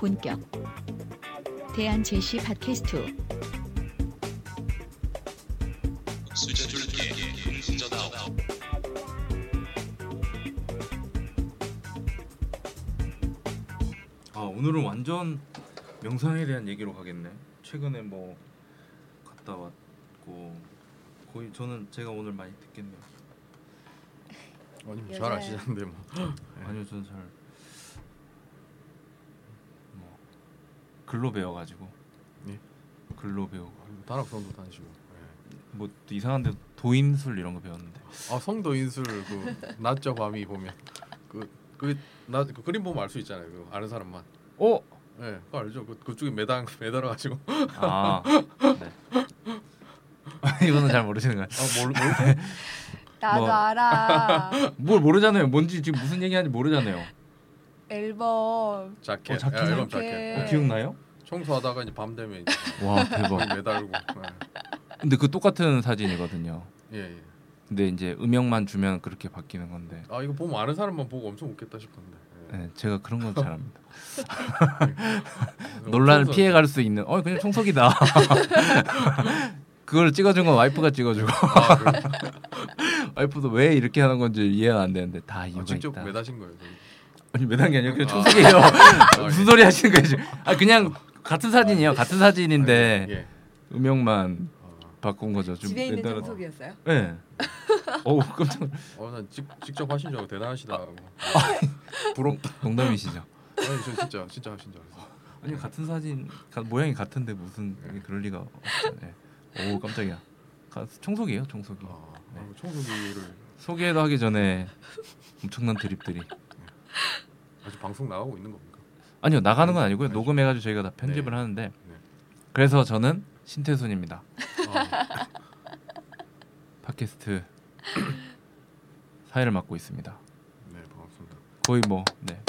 본격 대한 제시 팟캐스트 아 오늘은 완전 명상에 대한 얘기로 가겠네. 최근에 뭐 갔다 왔고 거의 저는 제가 오늘 많이 듣겠네요. 아니 여자- 잘 아시는데 뭐 아니요 저는 잘 뭐, 글로 배워가지고 예? 글로 배우고 단학성도 다니시고 뭐또 이상한데 도인술 이런 거 배웠는데 아 성도 인술 그 낮저 밤이 보면 그그나 그 그림 보면 알 수 있잖아요 그 아는 사람만 어? 예 그거 알죠 그 그쪽에 매달 매달아 가지고 아 네. 이거는 잘 모르시는 거예요. 아뭘 뭘, 나도 뭐. 알아. 뭘 모르잖아요. 뭔지 지금 무슨 얘기하는지 모르잖아요. 앨범. 자켓 어, 자켓? 예, 앨범 자켓. 자켓 어, 예. 기억나요? 청소하다가 이제 밤 되면 이제 와 대박. 매달고 근데 그 똑같은 사진이거든요. 예. 예, 예. 근데 이제 음영만 주면 그렇게 바뀌는 건데 아 이거 보면 아는 사람만 보고 엄청 웃겠다 싶었는데 예. 네, 제가 그런 건 잘합니다. 그래서 논란을 청소- 피해갈 수 있는 어 그냥 청소기다. 그걸 찍어준 건 와이프가 찍어주고 아, 그래? 와이프도 왜 이렇게 하는 건지 이해가 안 되는데 다 이유가 아, 직접 있다. 매다신 거예요 거기? 아니 매단 게 아니라 그냥 아. 청소기예요. 아, 무슨 예. 소리 하시는 거예요? 지금? 아 그냥 같은 사진이에요. 같은 사진인데 예. 음영만 아, 바꾼 거죠. 좀 집에 있는 옛날에- 청소기였어요? 네. 어우 깜짝 놀- 어, 난 직, 직접 하신 줄 알고 대단하시다고. 부럽다. 농담이시죠? 아니, 저 진짜 진짜 하신 줄 알았어. 아니 같은 사진 가- 모양이 같은데 무슨 그럴 리가 없잖아요. 오 깜짝이야. 가- 청소기예요, 청소기. 아, 네. 아, 청소기를 소개도 하기 전에 엄청난 드립들이. 아직 방송 나가고 있는 겁니까? 아니요 나가는 건 아니고요. 아니죠. 녹음해가지고 저희가 다 편집을 네. 하는데. 네. 그래서 저는 신태순입니다. 아, 팟캐스트 사회를 맡고 있습니다. 네 반갑습니다. 거의 뭐 네.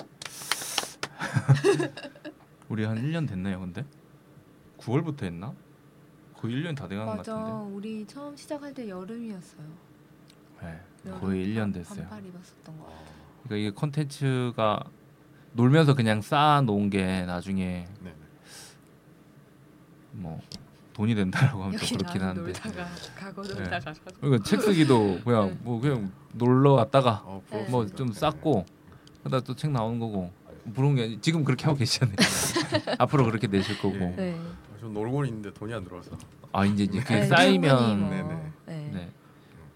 우리 한 1년 됐나요, 근데? 9월부터 했나? 거의 1년 다 돼가는 것 맞아. 같은데. 우리 처음 시작할 때 여름이었어요. 네. 여름 거의 1년 반- 됐어요. 반팔 입었었던 거. 아, 그러니까 이게 컨텐츠가 놀면서 그냥 쌓아 놓은 게 나중에 네, 네. 뭐 돈이 된다라고 하면 또 여기 그렇긴 한데. 놀다가 가고 네. 놀다가 가고. 그러니까 책 쓰기도 그냥 네. 뭐 그냥 놀러 갔다가 아, 네. 뭐. 좀 네. 쌓고 그러다 또 책 나오는 거고 부러운 게 아니- 지금 그렇게 하고 계시잖아요. 앞으로 그렇게 내실 거고. 예. 네. 아, 저 놀고 있는데 돈이 안 들어와서. 아 이제 이제 네, 쌓이면 뭐. 네네. 네. 네.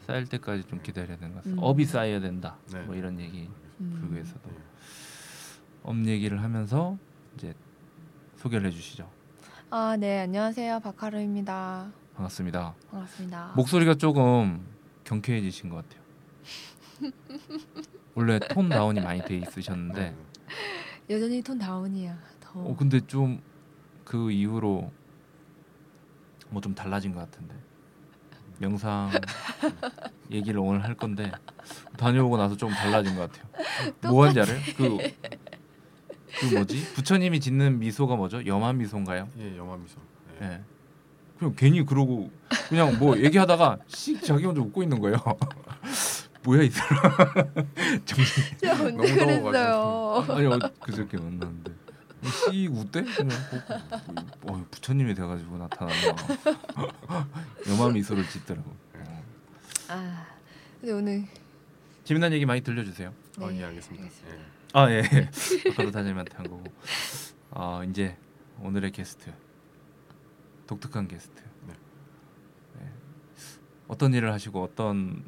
쌓일 때까지 좀 기다려야 되는 것 같습니다. 음. 업이 쌓여야 된다. 네. 뭐 이런 얘기 음. 불교에서도 네. 업 얘기를 하면서 이제 소개를 해주시죠. 아, 네. 안녕하세요. 박하루입니다. 반갑습니다. 반갑습니다. 목소리가 조금 경쾌해지신 것 같아요. 원래 톤 다운이 많이 돼 있으셨는데, 네. 여전히 톤 다운이야. 더. 어 근데 좀 그 이후로 뭐 좀 달라진 것 같은데 명상 얘기를 오늘 할 건데 다녀오고 나서 좀 달라진 것 같아요. 뭐 하는지 알아요? 그, 그 뭐지? 부처님이 짓는 미소가 뭐죠? 염화 미소인가요? 예, 영화 미소. 예. 네. 그냥 괜히 그러고 그냥 뭐 얘기하다가 씩 자기 혼자 웃고 있는 거예요. 뭐야 이 사람? 정신 너무 그랬어요? 아니 어, 그저께 만났는데 씩 웃대? 그냥 어, 어, 부처님이 돼가지고 나타났나 염화 미소를 짓더라고. 어. 아, 근데 오늘 재미난 얘기 많이 들려주세요. 아, 네, 예, 알겠습니다. 알겠습니다. 예. 아 예. 아까도 사장님한테 한 거고. 아 이제 오늘의 게스트 독특한 게스트. 네. 네. 어떤 일을 하시고 어떤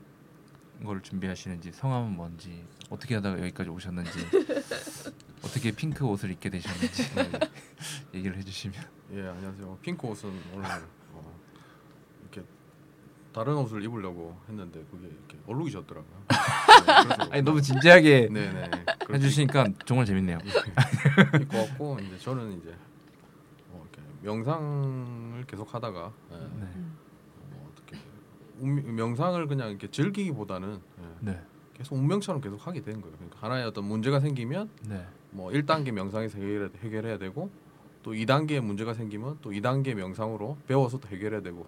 걸 준비하시는지 성함은 뭔지 어떻게 하다가 여기까지 오셨는지 어떻게 핑크 옷을 입게 되셨는지 네, 네. 얘기를 해주시면. 예, 안녕하세요. 핑크 옷은 오늘 다른 옷을 입으려고 했는데 그게 이렇게 얼룩이 졌더라고요. 네, 아니 너무 진지하게 네, 네. 해주시니까 정말 재밌네요. 입고 왔고 이제 저는 이제 어, 이렇게 명상을 계속 하다가 예, 네. 음. 뭐 어떻게 운- 명상을 그냥 이렇게 즐기기보다는 예, 네. 계속 운명처럼 계속 하게 된 거예요. 그러니까 하나의 어떤 문제가 생기면 네. 뭐 1단계 명상에서 해결해, 해결해야 되고 또 2단계 문제가 생기면 또 2단계 명상으로 배워서 또 해결해야 되고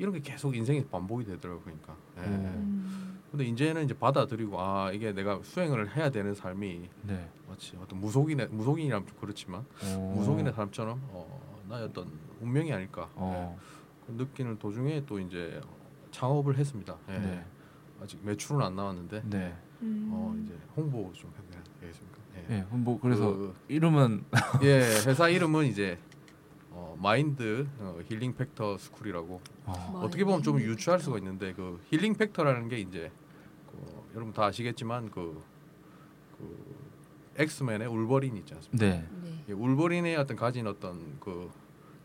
이런 게 계속 인생에 반복이 되더라고요. 그러니까 예. 오. 음. 근데 이제는 이제 받아들이고 아 이게 내가 수행을 해야 되는 삶이 네. 마치 어떤 무속인의 무속인이라면 좀 그렇지만 어. 무속인의 삶처럼 어, 나의 어떤 운명이 아닐까 어. 그 느끼는 도중에 또 이제 창업을 했습니다. 예. 네. 아직 매출은 안 나왔는데 네. 음. 어 이제 홍보 좀 해야 되겠습니까? 예. 예. 뭐 그래서 그, 이름은 예 회사 이름은 이제 어, 마인드 어, healing factor school이라고 어. 어떻게 보면 좀 유추할 수가 있는데 그 healing factor라는 게 이제 그, 여러분 다 아시겠지만 그, 그 엑스맨의 울버린 있지 않습니까? 네. 네. 이 울버린의 어떤 가진 어떤 그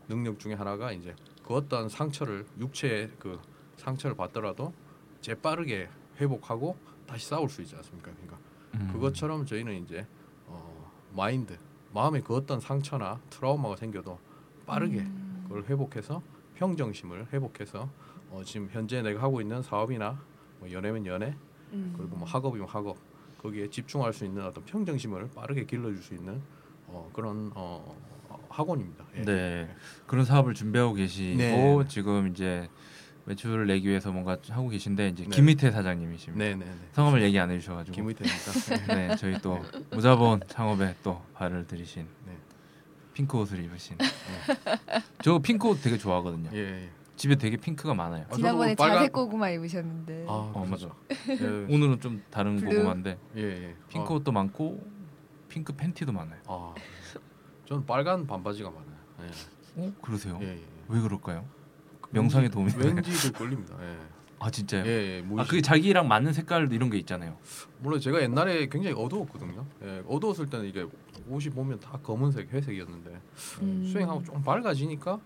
능력 중에 하나가 이제 그 어떤 상처를 육체의 그 상처를 받더라도 재빠르게 회복하고 다시 싸울 수 있지 않습니까? 그러니까 음. 그것처럼 저희는 이제 어, 마인드 마음에 그 어떤 상처나 트라우마가 생겨도 빠르게 음. 그걸 회복해서 평정심을 회복해서 어, 지금 현재 내가 하고 있는 사업이나 뭐 연애면 연애 음. 그리고 뭐 학업이면 학업 거기에 집중할 수 있는 어떤 평정심을 빠르게 길러줄 수 있는 어, 그런 어, 어, 학원입니다. 예. 네. 그런 사업을 준비하고 계시고 네. 지금 이제 매출을 내기 위해서 뭔가 하고 계신데 이제 네. 김희태 사장님이십니다. 네, 네, 네. 성함을 얘기 안 해주셔가지고 김의태입니다. 네 저희 또 무자본 창업에 또 발을 들이신 네. 핑크 옷을 입으신 저 핑크 옷 되게 좋아하거든요. 예, 예. 집에 되게 핑크가 많아요. 아, 지난번에 빨간- 자색 고구마 입으셨는데. 아, 어, 그렇죠. 맞아. 예, 오늘은 좀 다른 blue? 고구마인데 예, 예. 핑크 아, 옷도 많고 핑크 팬티도 많아요. 아, 저는 빨간 반바지가 많아요. 예, 어 그러세요? 예, 예. 왜 그럴까요? 명상에 도움이? 왠지 그 걸립니다. 예, 아 진짜요? 예, 예. 아. 그게 자기랑 맞는 색깔 이런 게 있잖아요. 물론 제가 옛날에 굉장히 어두웠거든요. 예, 어두웠을 때는 이게 옷이 보면 다 검은색, 회색이었는데 음. 수행하고 좀 밝아지니까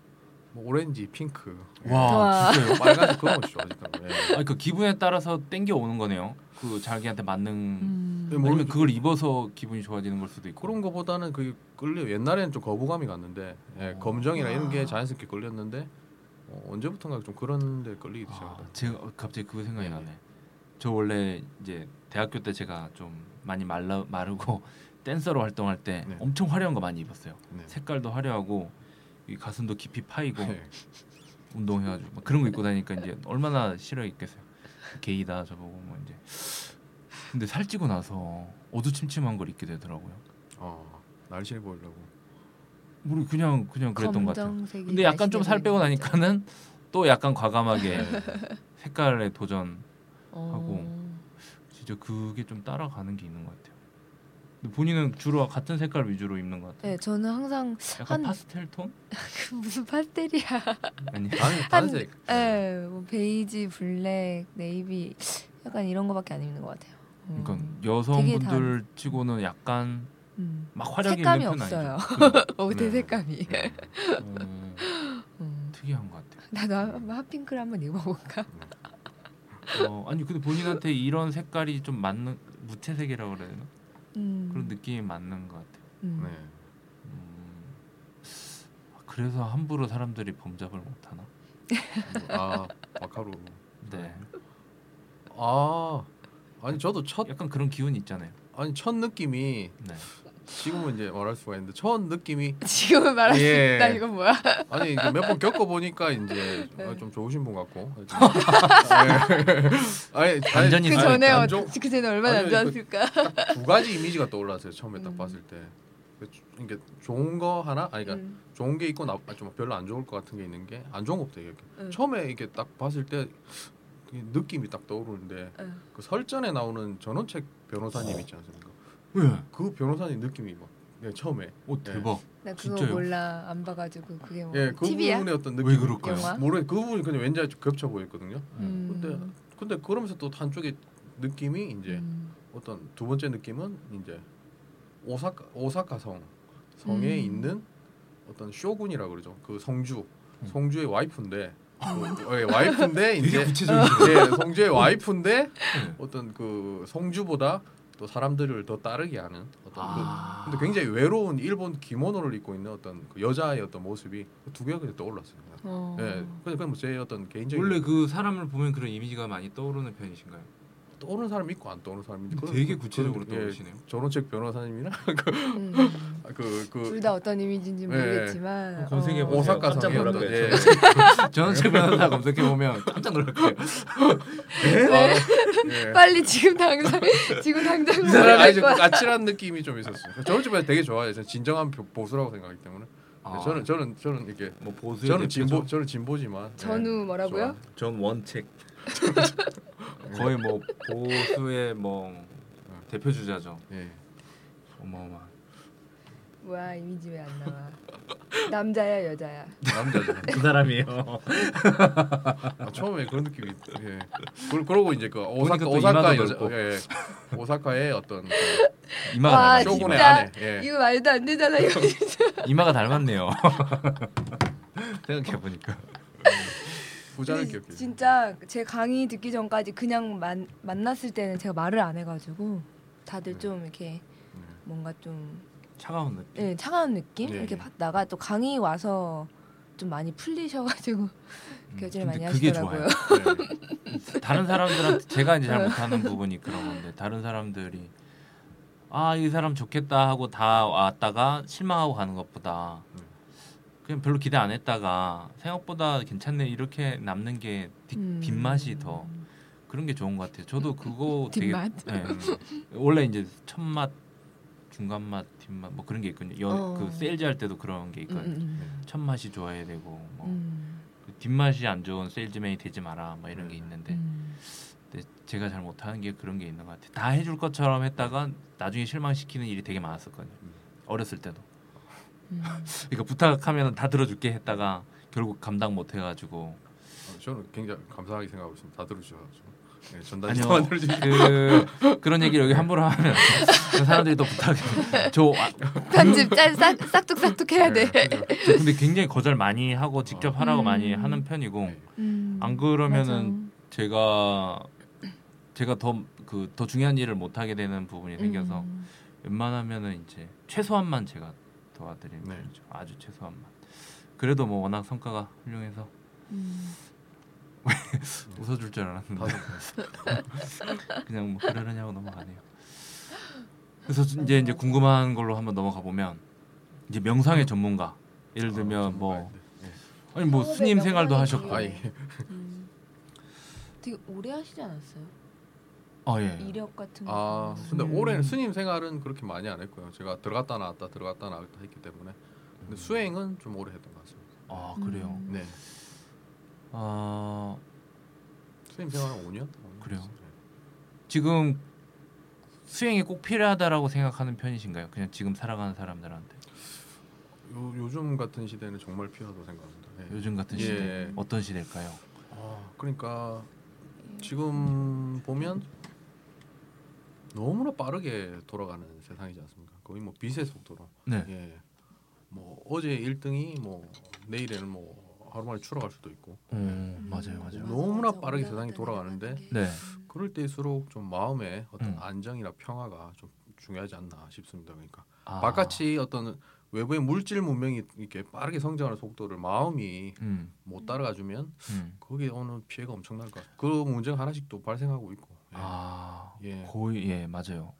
뭐 오렌지, 핑크, 예, 와. 진짜요? 빨간색 그런 것이 좋아지더라고요. 예. 아그 기분에 따라서 땡겨 오는 거네요. 그 자기한테 맞는 음. 예, 뭐- 아니면 그걸 입어서 기분이 좋아지는 걸 수도 있고. 그런 거보다는 그 끌려 옛날에는 좀 거부감이 갔는데 예, 검정이나 이런 게 아. 자연스럽게 끌렸는데 어, 언제부턴가 좀 그런 데 끌리기 아, 시작하더라고요. 제가 갑자기 그 생각이 네, 나네. 저 원래 이제 대학교 때 제가 좀 많이 말라 마르고 댄서로 활동할 때 네. 엄청 화려한 거 많이 입었어요. 네. 색깔도 화려하고 이 가슴도 깊이 파이고 예. 운동해가지고 막 그런 거 입고 다니니까 이제 얼마나 싫어했겠어요. 게이다 저보고 뭐 이제. 근데 살찌고 나서 어두침침한 걸 입게 되더라고요. 어, 날씬해 보이려고. 우리 그냥 그냥 그랬던 것 같아요. 근데 약간 좀 살 빼고 나니까는 또 약간 과감하게 네. 색깔에 도전 어. 하고. 진짜 그게 좀 따라가는 게 있는 것 같아요. 본인은 주로 같은 색깔 위주로 입는 것 같아요. 네, 저는 항상 약간 한- 파스텔 톤? 그 무슨 파스텔이야. 아니 단, 단색. 네, 뭐 베이지, black, navy 약간 이런 거밖에 안 입는 것 같아요. 음. 그러니까 여성분들 치고는 약간 음. 막 화려하게 색감이 없어요. 그, 옷의 네. 색감이. 음, 음. 특이한 것 같아요. 나도 한번 핫핑크를 한번 입어볼까? 어, 아니 근데 본인한테 이런 색깔이 좀 맞는 무채색이라고 그래야 되나? 음. 그런 느낌이 맞는 것 같아요. 음. 네. 음, 그래서 함부로 사람들이 범접을 못하나? 아, 마카로. 네. 아, 아니 저도 첫 약간 그런 기운이 있잖아요. 아니 첫 느낌이 네. 지금은 이제 말할 수가 있는데 첫 느낌이 지금은 말할 수 예. 있다. 이건 뭐야? 아니 몇 번 겪어 보니까 이제 네. 아, 좀 좋으신 분 같고. 예. 아니 완전히 그 안- 전에 안 어, 좋- 그 전에 얼마나 안 아니, 좋았을까? 두 가지 이미지가 떠올랐어요 처음에 딱 음. 봤을 때. 그 이게 좋은 거 하나, 아니 그러니까 음. 좋은 게 있고 나, 아, 좀 별로 안 좋을 것 같은 게 있는 게 안 좋은 것부터 얘기할게. 응. 처음에 이게 딱 봤을 때 느낌이 딱 떠오르는데 응. 그 설전에 나오는 전원책 변호사님 있지 않습니까? 왜? 그 변호사님 느낌이 막 네, 처음에 오 대박. 나 그거 진짜요? 몰라 안 봐가지고 그게 뭐 예, 그 TV야? 부분의 어떤 느낌 왜 그럴까요? 영화? 모르 그 부분이 그냥 왠지 좀 겹쳐 보였거든요. 음. 근데 근데 그러면서 또 한쪽에 느낌이 이제 음. 어떤 두 번째 느낌은 이제 오사카 오사카 성 성에 음. 있는 어떤 쇼군이라 그러죠. 그 성주 음. 성주의 와이프인데 그, 예, 와이프인데 이제 구체적이네. 예, 성주의 와이프인데 네. 어떤 그 성주보다 또 사람들을 더 따르게 하는 어떤 아. 그 근데 굉장히 외로운 일본 기모노를 입고 있는 어떤 그 여자의 어떤 모습이 두 개가 그냥 떠올랐어요. 어. 예, 그냥 그냥 제 어떤 개인적인 원래 그 사람을 보면 그런 이미지가 많이 떠오르는 편이신가요? 떠오르는 사람 있고 안 떠오르는 사람 있고 되게 구체적으로 예, 떠오르시네요. 조론책 변호사님이나 음. 그그 둘다 어떤 이미지인지 예. 모르겠지만 검색해 어, 보세요. 오사카 깜짝 놀랄 거예요. 예. 저는 제 변호사 검색해 보면 깜짝 놀랄 거예요. 네. 예. 빨리 지금 당장 지금 당장 이 사람이 좀 거야. 까칠한 느낌이 좀 있었어요. 저는 좀 되게 좋아해요. 저는 진정한 보- 보수라고 생각하기 때문에 아, 저는 저는 저는 이렇게 뭐 보수 저는 진보 저는 진보지만 예, 뭐라고요? 전 원책 거의 뭐 보수의 뭐 대표 주자죠. 예. 어마어마. 뭐야 이미지 왜 안 나와? 남자야 여자야? 남자죠. 그 사람이에요. 아, 처음에 그런 느낌이 예. 그러- 그러고 이제 그 오사카 또 오사카 여자 넓고. 예. 오사카의 어떤 그 이마가 와, 닮았네. 쇼군의 진짜? 아내 예. 이거 말도 안 되잖아요. 이마가 닮았네요. 생각해 보니까. 부자를 근데 기억해. 진짜 제 강의 듣기 전까지 그냥 만, 만났을 때는 제가 말을 안 해가지고 다들 좀 이렇게 뭔가 좀 차가운 느낌. 예, 차가운 느낌 네. 이렇게 받다가 또 강의 와서 좀 많이 풀리셔가지고 교제를 많이 음, 그게 하시더라고요. 좋아요. 네. 다른 사람들한테 제가 이제 잘 못하는 부분이 그런 건데 다른 사람들이 아 이 사람 좋겠다 하고 다 왔다가 실망하고 가는 것보다 음. 그냥 별로 기대 안 했다가 생각보다 괜찮네 이렇게 남는 게 뒷, 음. 뒷맛이 더 그런 게 좋은 것 같아요. 저도 그거 되게 뒷맛? 네. 원래 이제 첫 맛, 중간 맛, 뒷맛 뭐 그런 게 있거든요. 여, 어. 그 세일즈 할 때도 그런 게 음, 있거든요. 음, 첫 맛이 좋아야 되고 뭐 음, 그 뒷맛이 안 좋은 세일즈맨이 되지 마라 뭐 이런 게 있는데 음. 근데 제가 잘 못하는 게 그런 게 있는 것 같아요. 다 해줄 것처럼 했다가 나중에 실망시키는 일이 되게 많았었거든요. 음. 어렸을 때도. 음. 그러니까 부탁하면 다 들어줄게 했다가 결국 감당 못 해가지고 어, 저는 굉장히 감사하게 생각하고 있습니다. 다 들어주셔가지고 네, 전달 아니요. 그 그런 얘기를 여기 함부로 하면 그 사람들이 또 부탁해. 저, 아, 편집 짤 싹, 싹둑싹둑 해야 돼. 네. 저 근데 굉장히 거절 많이 하고 직접 하라고 음. 많이 하는 편이고 네. 음, 안 그러면은 제가 제가 더 그더 중요한 일을 못 하게 되는 부분이 맞아. 생겨서 음. 웬만하면은 이제 최소한만 제가 도와드리는 네. 편이죠. 아주 최소한 만. 그래도 뭐 워낙 성과가 훌륭해서 음. 웃어줄 줄 알았는데 그냥 뭐 그러느냐고 넘어가네요. 그래서 이제 이제 궁금한 걸로 한번 넘어가 보면 이제 명상의 전문가 예를 들면 아, 뭐. 네. 아니 뭐 스님 생활도 하셨고 아이 음. 되게 오래 하시지 않았어요? 어 예. 이력 같은 거. 아 근데 음. 올해는 스님 생활은 그렇게 많이 안 했고요. 제가 들어갔다 나왔다 들어갔다 나왔다 했기 때문에 근데 수행은 좀 오래 했던 것 같습니다. 아 그래요. 음. 네, 아 스님 생활은 5년? 그래요? 지금 수행이 꼭 필요하다라고 생각하는 편이신가요? 그냥 지금 살아가는 사람들한테 요, 요즘 같은 시대는 정말 필요하다고 생각합니다. 네. 요즘 같은 예. 시대 어떤 시대일까요? 아, 그러니까 지금 보면 너무나 빠르게 돌아가는 세상이지 않습니까? 거의 뭐 빛의 속도로. 네. 예. 뭐 어제 1등이 뭐 내일에는 뭐 하루 만에 추락할 수도 있고. 음, 맞아요, 맞아요. 너무나 빠르게 세상이 돌아가는데 네. 그럴 때일수록 좀 마음의 어떤 음. 안정이나 평화가 좀 중요하지 않나 싶습니다. 그러니까 아, 바깥이 어떤 외부의 물질 문명이 이렇게 빠르게 성장하는 속도를 마음이 음, 못 따라가주면 음. 거기에 오는 피해가 엄청날 것 같아요. 그 문제가 하나씩 또 발생하고 있고. 예. 아, 예. 거의 예 맞아요.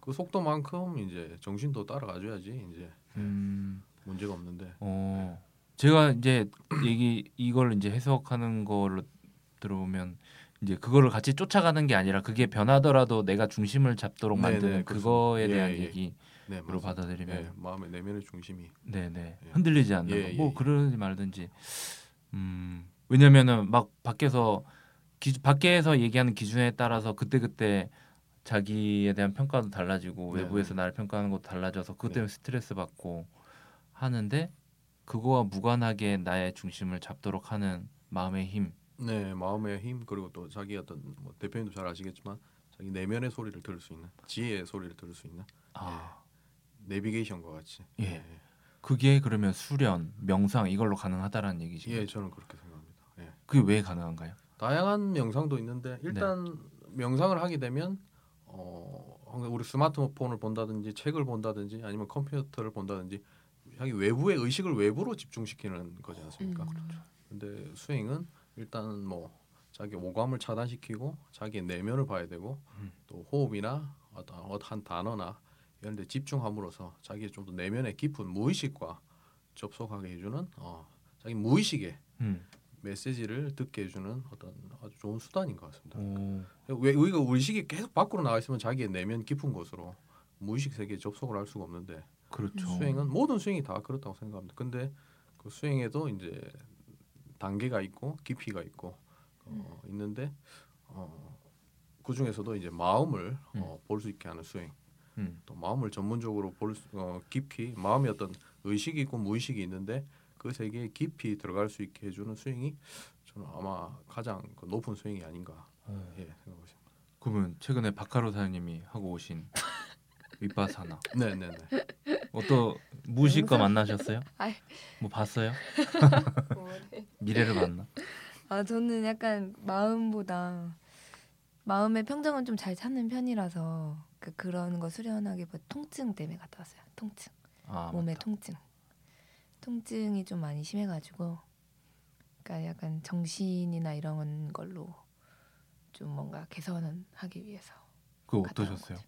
그 속도만큼 이제 정신도 따라가줘야지 이제 음, 문제가 없는데. 어, 제가 이제 얘기 이걸 이제 해석하는 걸로 들어보면 이제 그거를 같이 쫓아가는 게 아니라 그게 변하더라도 내가 중심을 잡도록 네, 만드는 네, 그거에 그렇습니다. 대한 예, 예. 얘기로 네, 맞습니다. 받아들이면 예, 마음의 내면의 중심이. 네네 예. 흔들리지 않는 예, 거. 뭐 예, 예. 그러지 말든지 음 왜냐면은 막 밖에서 기, 밖에서 얘기하는 기준에 따라서 그때 그때 자기에 대한 평가도 달라지고 네, 외부에서 네. 나를 평가하는 것도 달라져서 그것 네. 때문에 스트레스 받고 하는데 그거와 무관하게 나의 중심을 잡도록 하는 마음의 힘. 네, 마음의 힘 그리고 또 자기 어떤 뭐 대표님도 잘 아시겠지만 자기 내면의 소리를 들을 수 있는 지혜의 소리를 들을 수 있는 아 내비게이션과 같이. 예. 그게 그러면 수련, 명상 이걸로 가능하다라는 얘기죠. 예, 저는 그렇게 생각합니다. 예. 그게 왜 가능한가요? 다양한 명상도 있는데 네. 일단 명상을 하게 되면 어 우리 스마트폰을 본다든지 책을 본다든지 아니면 컴퓨터를 본다든지 자기 외부의 의식을 외부로 집중시키는 거지 않습니까? 음. 그렇죠. 근데 수행은 일단 뭐 자기 오감을 차단시키고 자기의 내면을 봐야 되고 음. 또 호흡이나 어떤 어한 단어나 이런 데 집중함으로써 자기의 좀더 내면의 깊은 무의식과 접속하게 해주는 어, 자기 무의식의 음. 메시지를 듣게 해주는 어떤 아주 좋은 수단인 것 같습니다. 오. 왜 우리가 의식이 계속 밖으로 나가 있으면 자기의 내면 깊은 곳으로 무의식 세계에 접속을 할 수가 없는데 그렇죠. 수행은 모든 수행이 다 그렇다고 생각합니다. 근데 그 수행에도 이제 단계가 있고 깊이가 있고 어, 있는데 어, 그 중에서도 이제 마음을 어, 볼 수 있게 하는 수행, 음. 또 마음을 전문적으로 볼 수, 어, 깊이 마음의 어떤 의식이 있고 무의식이 있는데 그 세계에 깊이 들어갈 수 있게 해주는 수행이 저는 아마 가장 그 높은 수행이 아닌가 어. 예, 생각하십니다. 그러면 최근에 박하로 사장님이 하고 오신 윗바사나 네네네. 어떤 무식과 만나셨어요? 뭐 봤어요? 미래를 봤나? 아 저는 약간 마음보다 마음의 평정은 좀 잘 찾는 편이라서 그 그런 거 수련하기보다 통증 때문에 갔다 왔어요. 통증, 아, 몸의 맞다. 통증, 통증이 좀 많이 심해가지고, 그러니까 약간 정신이나 이런 걸로 좀 뭔가 개선하기 위해서. 그거 갔다 온 어떠셨어요?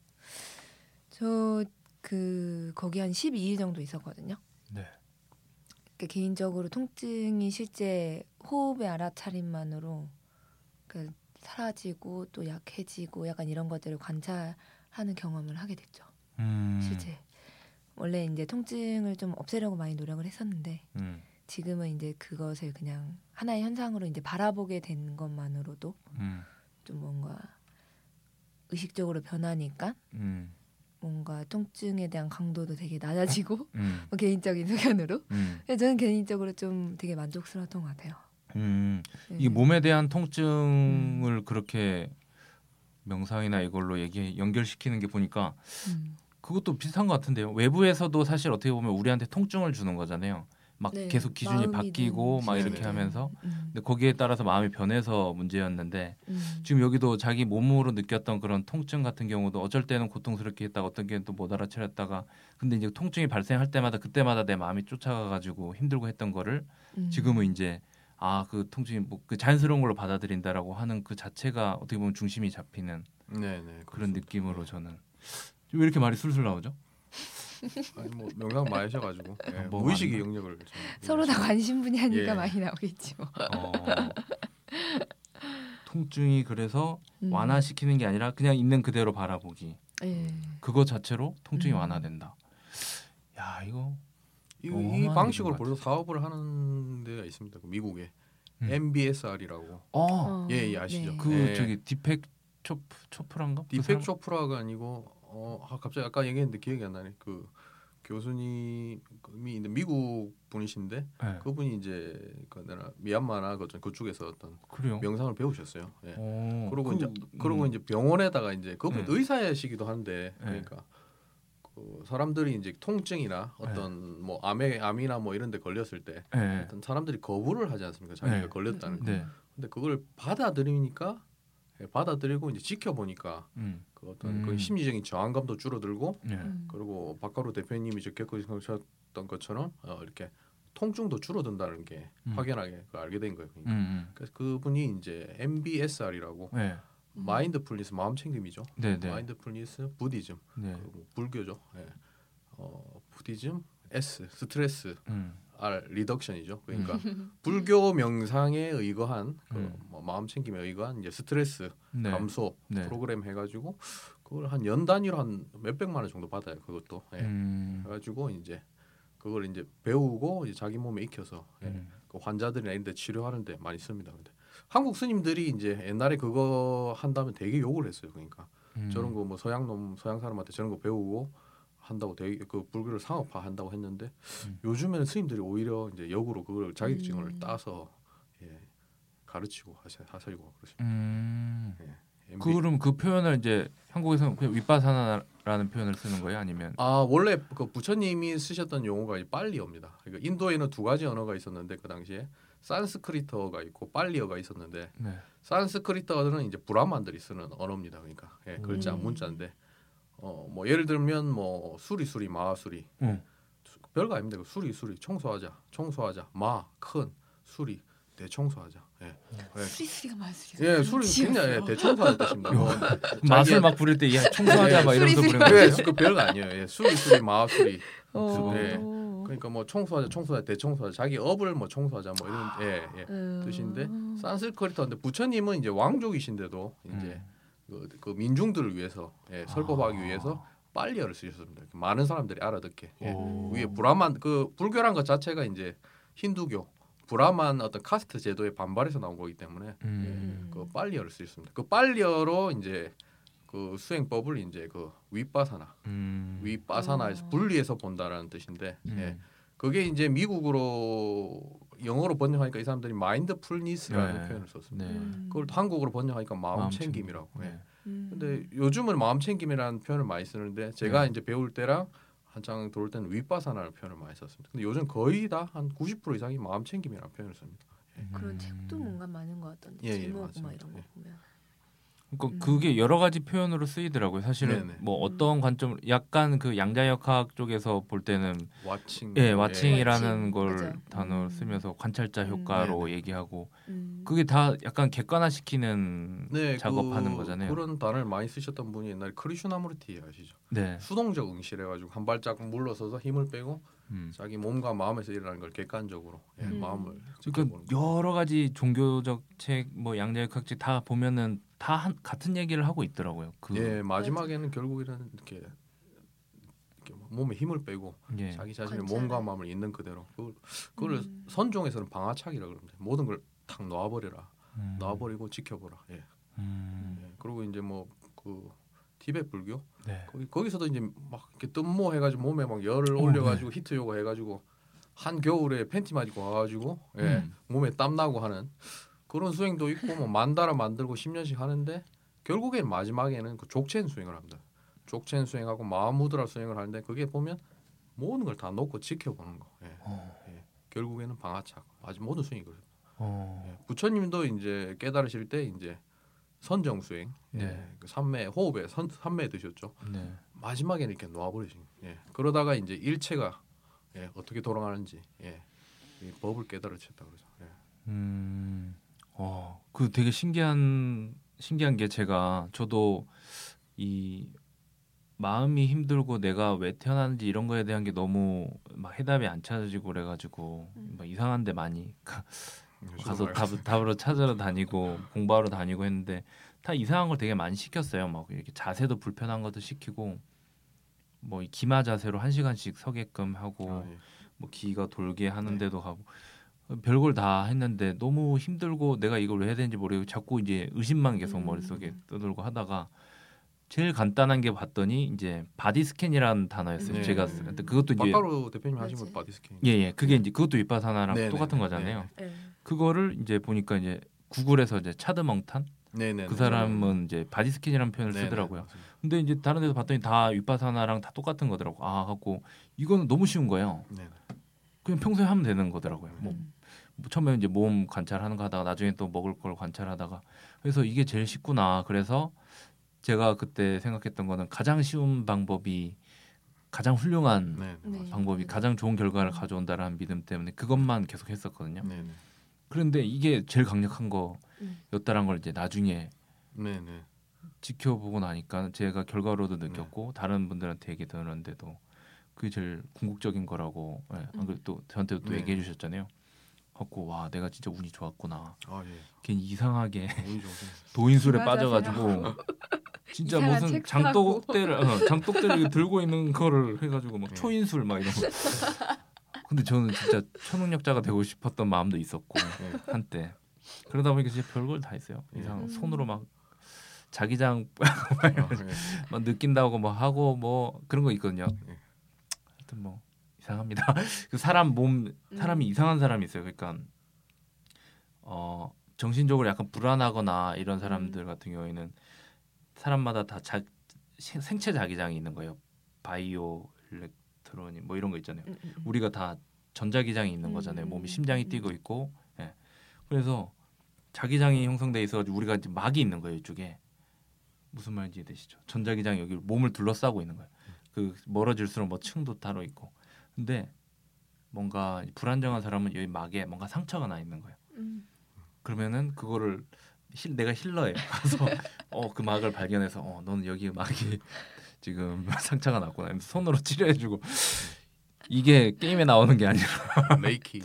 저 그 거기 한 12일 정도 있었거든요. 네. 그 개인적으로 통증이 실제 호흡의 알아차림만으로 그 사라지고 또 약해지고 약간 이런 것들을 관찰하는 경험을 하게 됐죠. 음. 실제 원래 이제 통증을 좀 없애려고 많이 노력을 했었는데 음. 지금은 이제 그것을 그냥 하나의 현상으로 이제 바라보게 된 것만으로도 음. 좀 뭔가 의식적으로 변하니까 음. 뭔가 통증에 대한 강도도 되게 낮아지고 음. 뭐 개인적인 소견으로 음. 저는 개인적으로 좀 되게 만족스러웠던 것 같아요. 음. 네. 이게 몸에 대한 통증을 그렇게 명상이나 이걸로 얘기 연결시키는 게 보니까 음. 그것도 비슷한 것 같은데요. 외부에서도 사실 어떻게 보면 우리한테 통증을 주는 거잖아요. 막 네, 계속 기준이 바뀌고 막 이렇게. 하면서 음. 근데 거기에 따라서 마음이 변해서 문제였는데 음. 지금 여기도 자기 몸으로 느꼈던 그런 통증 같은 경우도 어쩔 때는 고통스럽게 했다가 어떤 게는 또 못 알아차렸다가 근데 이제 통증이 발생할 때마다 그때마다 내 마음이 쫓아가 가지고 힘들고 했던 거를 음. 지금은 이제 아 그 통증이 뭐 그 자연스러운 걸로 받아들인다라고 하는 그 자체가 어떻게 보면 중심이 잡히는 네네. 그런 그렇습니다. 느낌으로 저는 왜 이렇게 말이 술술 나오죠? 아니 뭐 명상 많이 하셔가지고 예, 뭐 무의식의 많나? 영역을 좀 서로 다 관심 분야니까 예. 많이 나오겠지 뭐. 어, 통증이 그래서 음. 완화시키는 게 아니라 그냥 있는 그대로 바라보기 예. 그거 자체로 통증이 음. 완화된다. 야 이거 이, 이 방식으로 것 벌써 사업을 하는 데가 있습니다. 그 미국에 음. MBSR이라고 어, 어, 예, 예, 아시죠? 그 네. 저기 디펙 초프 초프란가? 그 디펙 사람? 쇼프라가 아니고 어 아, 갑자기 아까 얘기했는데 기억이 안 나네. 그 교수님이 미국 분이신데 네. 그분이 이제 그 내가 미얀마나 그 그쪽에서 어떤 그래요. 명상을 배우셨어요. 예. 어, 그리고 그, 이제 그리고 음. 이제 병원에다가 이제 그분 네. 의사이시기도 한데 그러니까 그 사람들이 이제 통증이나 어떤 뭐 암에 암이나 뭐 이런 데 걸렸을 때 네. 어떤 사람들이 거부를 하지 않습니까? 자기가 네. 걸렸다는 거. 네. 근데 그걸 받아들이니까 예, 받아들이고 이제 지켜보니까 음. 그 어떤 그 음. 심리적인 저항감도 줄어들고 네. 음. 그리고 박가루 대표님이 저 겪으셨던 것처럼 어, 이렇게 통증도 줄어든다는 게 음. 확연하게 그 알게 된 거예요. 그러니까. 음. 그래서 그분이 이제 MBSR이라고 음. 네. mindfulness 마음 챙김이죠. 네, 네. mindfulness Buddhism 네. 그리고 불교죠. 예. 어, Buddhism S stress 음. R 리덕션이죠. 그러니까 불교 명상에 의거한 그 음. 뭐 마음 챙김에 의거한 이제 스트레스 네. 감소 네. 프로그램 해가지고 그걸 한 연 단위로 한 몇백만 원 정도 받아요. 그것도 예. 음. 해가지고 이제 그걸 이제 배우고 이제 자기 몸에 익혀서 예. 음. 그 환자들이나 이런 데 치료하는데 많이 씁니다. 근데 한국 스님들이 이제 옛날에 그거 한다면 되게 욕을 했어요. 그러니까 음. 저런 거 뭐 서양 놈 서양 사람한테 저런 거 배우고 한다고 되게 그 불교를 상업화 한다고 했는데 음. 요즘에는 스님들이 오히려 이제 역으로 그걸 자격증을 음. 따서 예, 가르치고 하시, 하시고 그러십니다. 음. MB 그 그럼 그 표현을 이제 한국에서는 그냥 윗바사나라는 표현을 쓰는 거예요? 아니면 아 원래 그 부처님이 쓰셨던 용어가 이 빨리어입니다. 그러니까 인도에는 두 가지 언어가 있었는데 그 당시에 산스크리트어가 있고 빨리어가 있었는데 네. 산스크리트어는 이제 브라만들이 쓰는 언어입니다. 그러니까 예, 글자 음. 문자인데 어 뭐 예를 들면 뭐 수리 수리 마 수리 응. 수- 별거 아닙니다. 그 수리 수리 청소하자 청소하자 마 큰 수리 대청소하자. 예. 예. 수리수리가 마술이야. 예, 술 굉장히 예, 대청소하는 뜻입니다. 뭐, 맛을 막 부릴 때 야, 청소하자 막 이러면서 수리, 부르는 예, 거예요. 그 별거 아니에요. 예, 수리 수리 마술이. 어. 예. 그러니까 뭐 청소하자, 청소하자, 대청소하자, 자기 업을 뭐 청소하자 뭐 이런 예, 예. 음. 뜻인데 산스크리트인데 부처님은 이제 왕족이신데도 이제 음. 그, 그 민중들을 위해서 예, 설법하기 아. 위해서 빨리어를 쓰셨습니다. 많은 사람들이 알아듣게. 예. 오. 위에 브라만 그 불교란 것 자체가 이제 힌두교 브라만 어떤 카스트 제도에 반발해서 나온 거기 때문에 음. 그 빨리어를 쓰셨습니다. 그 빨리어로 이제 그 수행법을 이제 그 윗바사나 음. 윗바사나에서 어. 분리해서 본다라는 뜻인데 음. 예. 그게 이제 미국으로 영어로 번역하니까 이 사람들이 마인드풀니스라는 네. 표현을 썼습니다. 네. 그걸 한국어로 번역하니까 마음, 마음 챙김이라고. 챙김. 예. 네. 음. 근데 요즘은 마음 챙김이라는 표현을 많이 쓰는데 제가 네. 이제 배울 때랑 한창 들어올 때는 윗바사나라는 표현을 많이 썼습니다. 근데 요즘 거의 다 한 90% 이상이 마음 챙김이라는 표현을 씁니다. 그런 음. 책도 뭔가 많은 것 같던데 예, 예, 제목 막 맞습니다. 이런 거 예. 보면. 그러니까 음. 그게 여러 가지 표현으로 쓰이더라고요. 사실은 네네. 뭐 어떤 관점, 약간 그 양자역학 쪽에서 볼 때는 와칭. 예, 와칭이라는 와칭, 걸 맞아요. 단어를 음. 쓰면서 관찰자 음. 효과로 네네. 얘기하고 음. 그게 다 약간 객관화시키는 네, 작업하는 그, 거잖아요. 그런 단어를 많이 쓰셨던 분이 옛날에 크리슈나무르티 아시죠? 네. 수동적 응시해 가지고 한 발짝 물러서서 힘을 빼고 음. 자기 몸과 마음에서 일어나는 걸 객관적으로 예, 음. 마음을 그러니까. 여러 가지 종교적 책, 뭐 양자역학 책 다 보면은 다 한, 같은 얘기를 하고 있더라고요. 그 예, 마지막에는 결국에는 이렇게, 이렇게 몸에 힘을 빼고 예. 자기 자신의 관찰을. 몸과 마음을 있는 그대로 그걸, 그걸 음. 선종에서는 방아착이라 그럽니다. 모든 걸탁 놔버려라, 음. 놔버리고 지켜보라. 예. 음. 예. 그리고 이제 뭐그 티베트 불교 네. 거기 거기 서도 이제 막 이렇게 뜸모 해가지고 몸에 막 열을 어, 올려가지고 히트 요가 해가지고 한 겨울에 팬티 맞고 와가지고 예, 음. 몸에 땀 나고 하는 그런 수행도 있고 뭐 만다라 만들고 10년씩 하는데 결국엔 마지막에는 그 족첸 수행을 합니다. 족첸 수행하고 마무드라 수행을 하는데 그게 보면 모든 걸 다 놓고 지켜보는 거. 예. 어. 결국에는 방아착. 아직 모든 수행이 그래요. 어. 예. 부처님도 이제 깨달으실 때 이제 선정 수행, 예. 네. 그 삼매 호흡에 선, 삼매 드셨죠. 네. 마지막에는 이렇게 놓아버리신. 예. 그러다가 이제 일체가 예. 어떻게 돌아가는지 예. 이 법을 깨달으셨다 그러죠. 예. 음. 어, 그 되게 신기한 신기한 게 제가 저도 이 마음이 힘들고 내가 왜 태어났는지 이런 거에 대한 게 너무 막 해답이 안 찾아지고 그래가지고 음. 막 이상한데 많이 가, 가서 저도 답, 답으로 찾으러 다니고 공부하러 다니고 했는데 다 이상한 걸 되게 많이 시켰어요. 막 이렇게 자세도 불편한 것도 시키고 뭐이 기마 자세로 한 시간씩 서게끔 하고 아, 예. 뭐 기가 돌게 네. 하는데도 가고 별걸 다 했는데 너무 힘들고 내가 이걸 왜 해야 되는지 모르고 자꾸 이제 의심만 계속 음. 머릿속에 떠들고 하다가 제일 간단한 게 봤더니 이제 body scan이라는 단어였어요. 네. 제가 쓸 때. 그것도 이제 박하루 대표님 하신 분. body scan. 예 예 그게 이제 그것도 위빠사나랑 네, 똑같은 네, 거잖아요. 예. 그거를 이제 보니까 이제 구글에서 이제 차드 멍 탄 네네. 그 사람은 이제 body scan이라는 표현을 네네, 쓰더라고요. 맞습니다. 근데 이제 다른 데서 봤더니 다 위빠사나랑 다 똑같은 거더라고. 아 갖고 이거는 너무 쉬운 거예요. 네네. 그냥 평소에 하면 되는 거더라고요. 뭐 음. 뭐 처음에 이제 몸 관찰하는 거 하다가 나중에 또 먹을 걸 관찰하다가 그래서 이게 제일 쉽구나. 그래서 제가 그때 생각했던 거는 가장 쉬운 방법이 가장 훌륭한 네. 네. 방법이 가장 좋은 결과를 가져온다라는 믿음 때문에 그것만 계속 했었거든요. 네네. 그런데 이게 제일 강력한 음. 거였다란 걸 이제 나중에 네네. 지켜보고 나니까 제가 결과로도 느꼈고 다른 분들한테 얘기 들었는데도 그게 제일 궁극적인 거라고 예. 안 그래도 또 저한테도 또 네. 얘기해 주셨잖아요. 갖고 와 내가 진짜 운이 좋았구나. 아 예. 괜히 이상하게. 도인술에. 빠져가지고 진짜 무슨 책 장독대를 어, 장독대를 들고 있는 거를 해가지고 막 네. 초인술 막 이런 거. 근데 저는 진짜 초능력자가 되고 싶었던 마음도 있었고 네. 한때 그러다 보니까 진짜 별걸 다 했어요. 네. 이상 음. 손으로 막 자기장 아, 예. 막 느낀다고 뭐 하고 뭐 그런 거 있거든요. 네. 하여튼 뭐 이상합니다. 그 사람 몸 사람이 음. 이상한 사람이 있어요. 그러니까 어 정신적으로 약간 불안하거나 이런 사람들 같은 경우에는 사람마다 다 자, 시- 생체 자기장이 있는 거예요. 바이오 일렉트로닉 뭐 이런 거 있잖아요. 음, 음, 음. 우리가 다 전자기장이 있는 음, 거잖아요. 음, 몸이 심장이 음. 뛰고 있고, 예. 그래서 자기장이 형성돼 있어가지고 우리가 이제 막이 있는 거예요 이쪽에 무슨 말인지 이해되시죠? 전자기장이 여기 몸을 둘러싸고 있는 거예요. 그 멀어질수록 뭐 층도 따로 있고, 근데 뭔가 불안정한 사람은 여기 막에 뭔가 상처가 나 있는 거예요. 음. 그러면은 그거를 heal, 내가 healer예요. 그래서 어 그 막을 발견해서 어 너는 여기 막이 지금 상처가 났구나. 손으로 치료해주고 이게 게임에 나오는 게 아니라 레이키.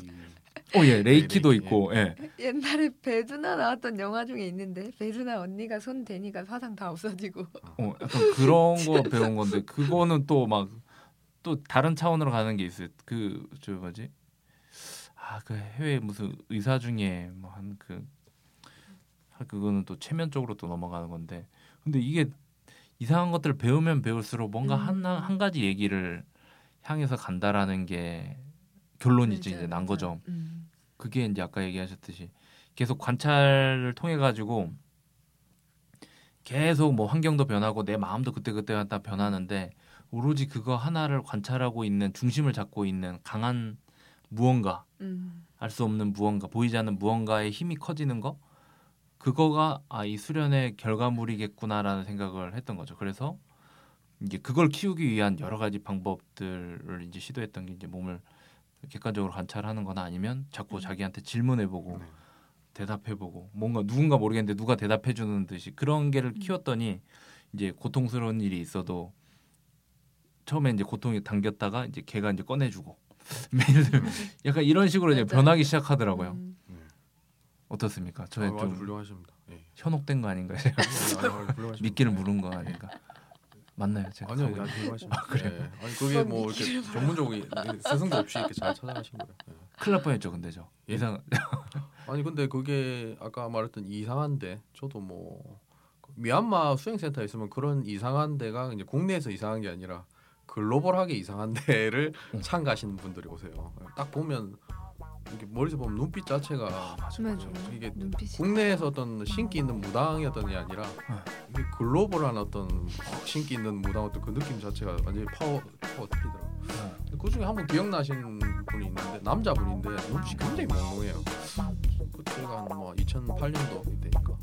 오예 레이키도 레이키, 있고 예. 옛날에 배두나 나왔던 영화 중에 있는데 배두나 언니가 손 대니까 화상 다 없어지고 어 약간 그런 거 배운 건데 그거는 또 막 또 다른 차원으로 가는 게 있어요. 그 저 뭐지? 아 그 해외 무슨 의사 중에 뭐 한 그 그거는 또 체면적으로 또 넘어가는 건데 근데 이게 이상한 것들을 배우면 배울수록 뭔가 음. 한, 한 가지 얘기를 향해서 간다라는 게 결론이지 맞아요, 이제 난. 거죠. 음. 그게 이제 아까 얘기하셨듯이 계속 관찰을 통해 가지고 계속 뭐 환경도 변하고 내 마음도 그때그때 다 변하는데 오로지 그거 하나를 관찰하고 있는 중심을 잡고 있는 강한 무언가 음. 알수 없는 무언가 보이지 않는 무언가의 힘이 커지는 거 그거가 아 이 수련의 결과물이겠구나라는 생각을 했던 거죠. 그래서 이제 그걸 키우기 위한 여러 가지 방법들을 이제 시도했던 게 이제 몸을 객관적으로 관찰하는 거나 아니면 자꾸 음. 자기한테 질문해보고 네. 대답해보고 뭔가 누군가 모르겠는데 누가 대답해주는 듯이 그런 게를 음. 키웠더니 이제 고통스러운 일이 있어도 처음에 이제 고통이 당겼다가 이제 걔가 이제 꺼내주고 매일 약간 이런 식으로 이제 맞아요. 변하기 시작하더라고요. 음. 어떻습니까? 아, 저의 아주 좀 훌륭하십니다. 예. 현혹된 거 아닌가요? 아니, 훌륭하십니다. 미끼를 예. 물은 거 아닌가? 맞나요? 제가 아니요, 아주 훌륭하십니다. 아, 그래요? 예. 아니 그게 어, 뭐 이렇게 전문적으로 스승도 없이 이렇게 잘 찾아가신 거예요. 예. 큰일 날 뻔했죠, 근데 저 예? 이상 아니 근데 그게 아까 말했던 이상한데 저도 뭐 미얀마 수행센터에 있으면 그런 이상한 데가 이제 국내에서 이상한 게 아니라 글로벌하게 이상한 데를 음. 참가하시는 분들이 오세요. 딱 보면 이렇게 머리서 보면 눈빛 자체가 아, 맞아요. 그렇죠. 이게 눈빛이... 국내에서 어떤 신기 있는 무당이었던 게 아니라 아. 이게 글로벌한 어떤 신기 있는 무당 어떤 그 느낌 자체가 완전히 파워 파워 틀리더라고. 아. 네. 그 중에 한 분 기억나시는 분이 있는데 남자분인데 눈빛이 굉장히 멍멍해요. 그때가 한 뭐 2008년도 때니까.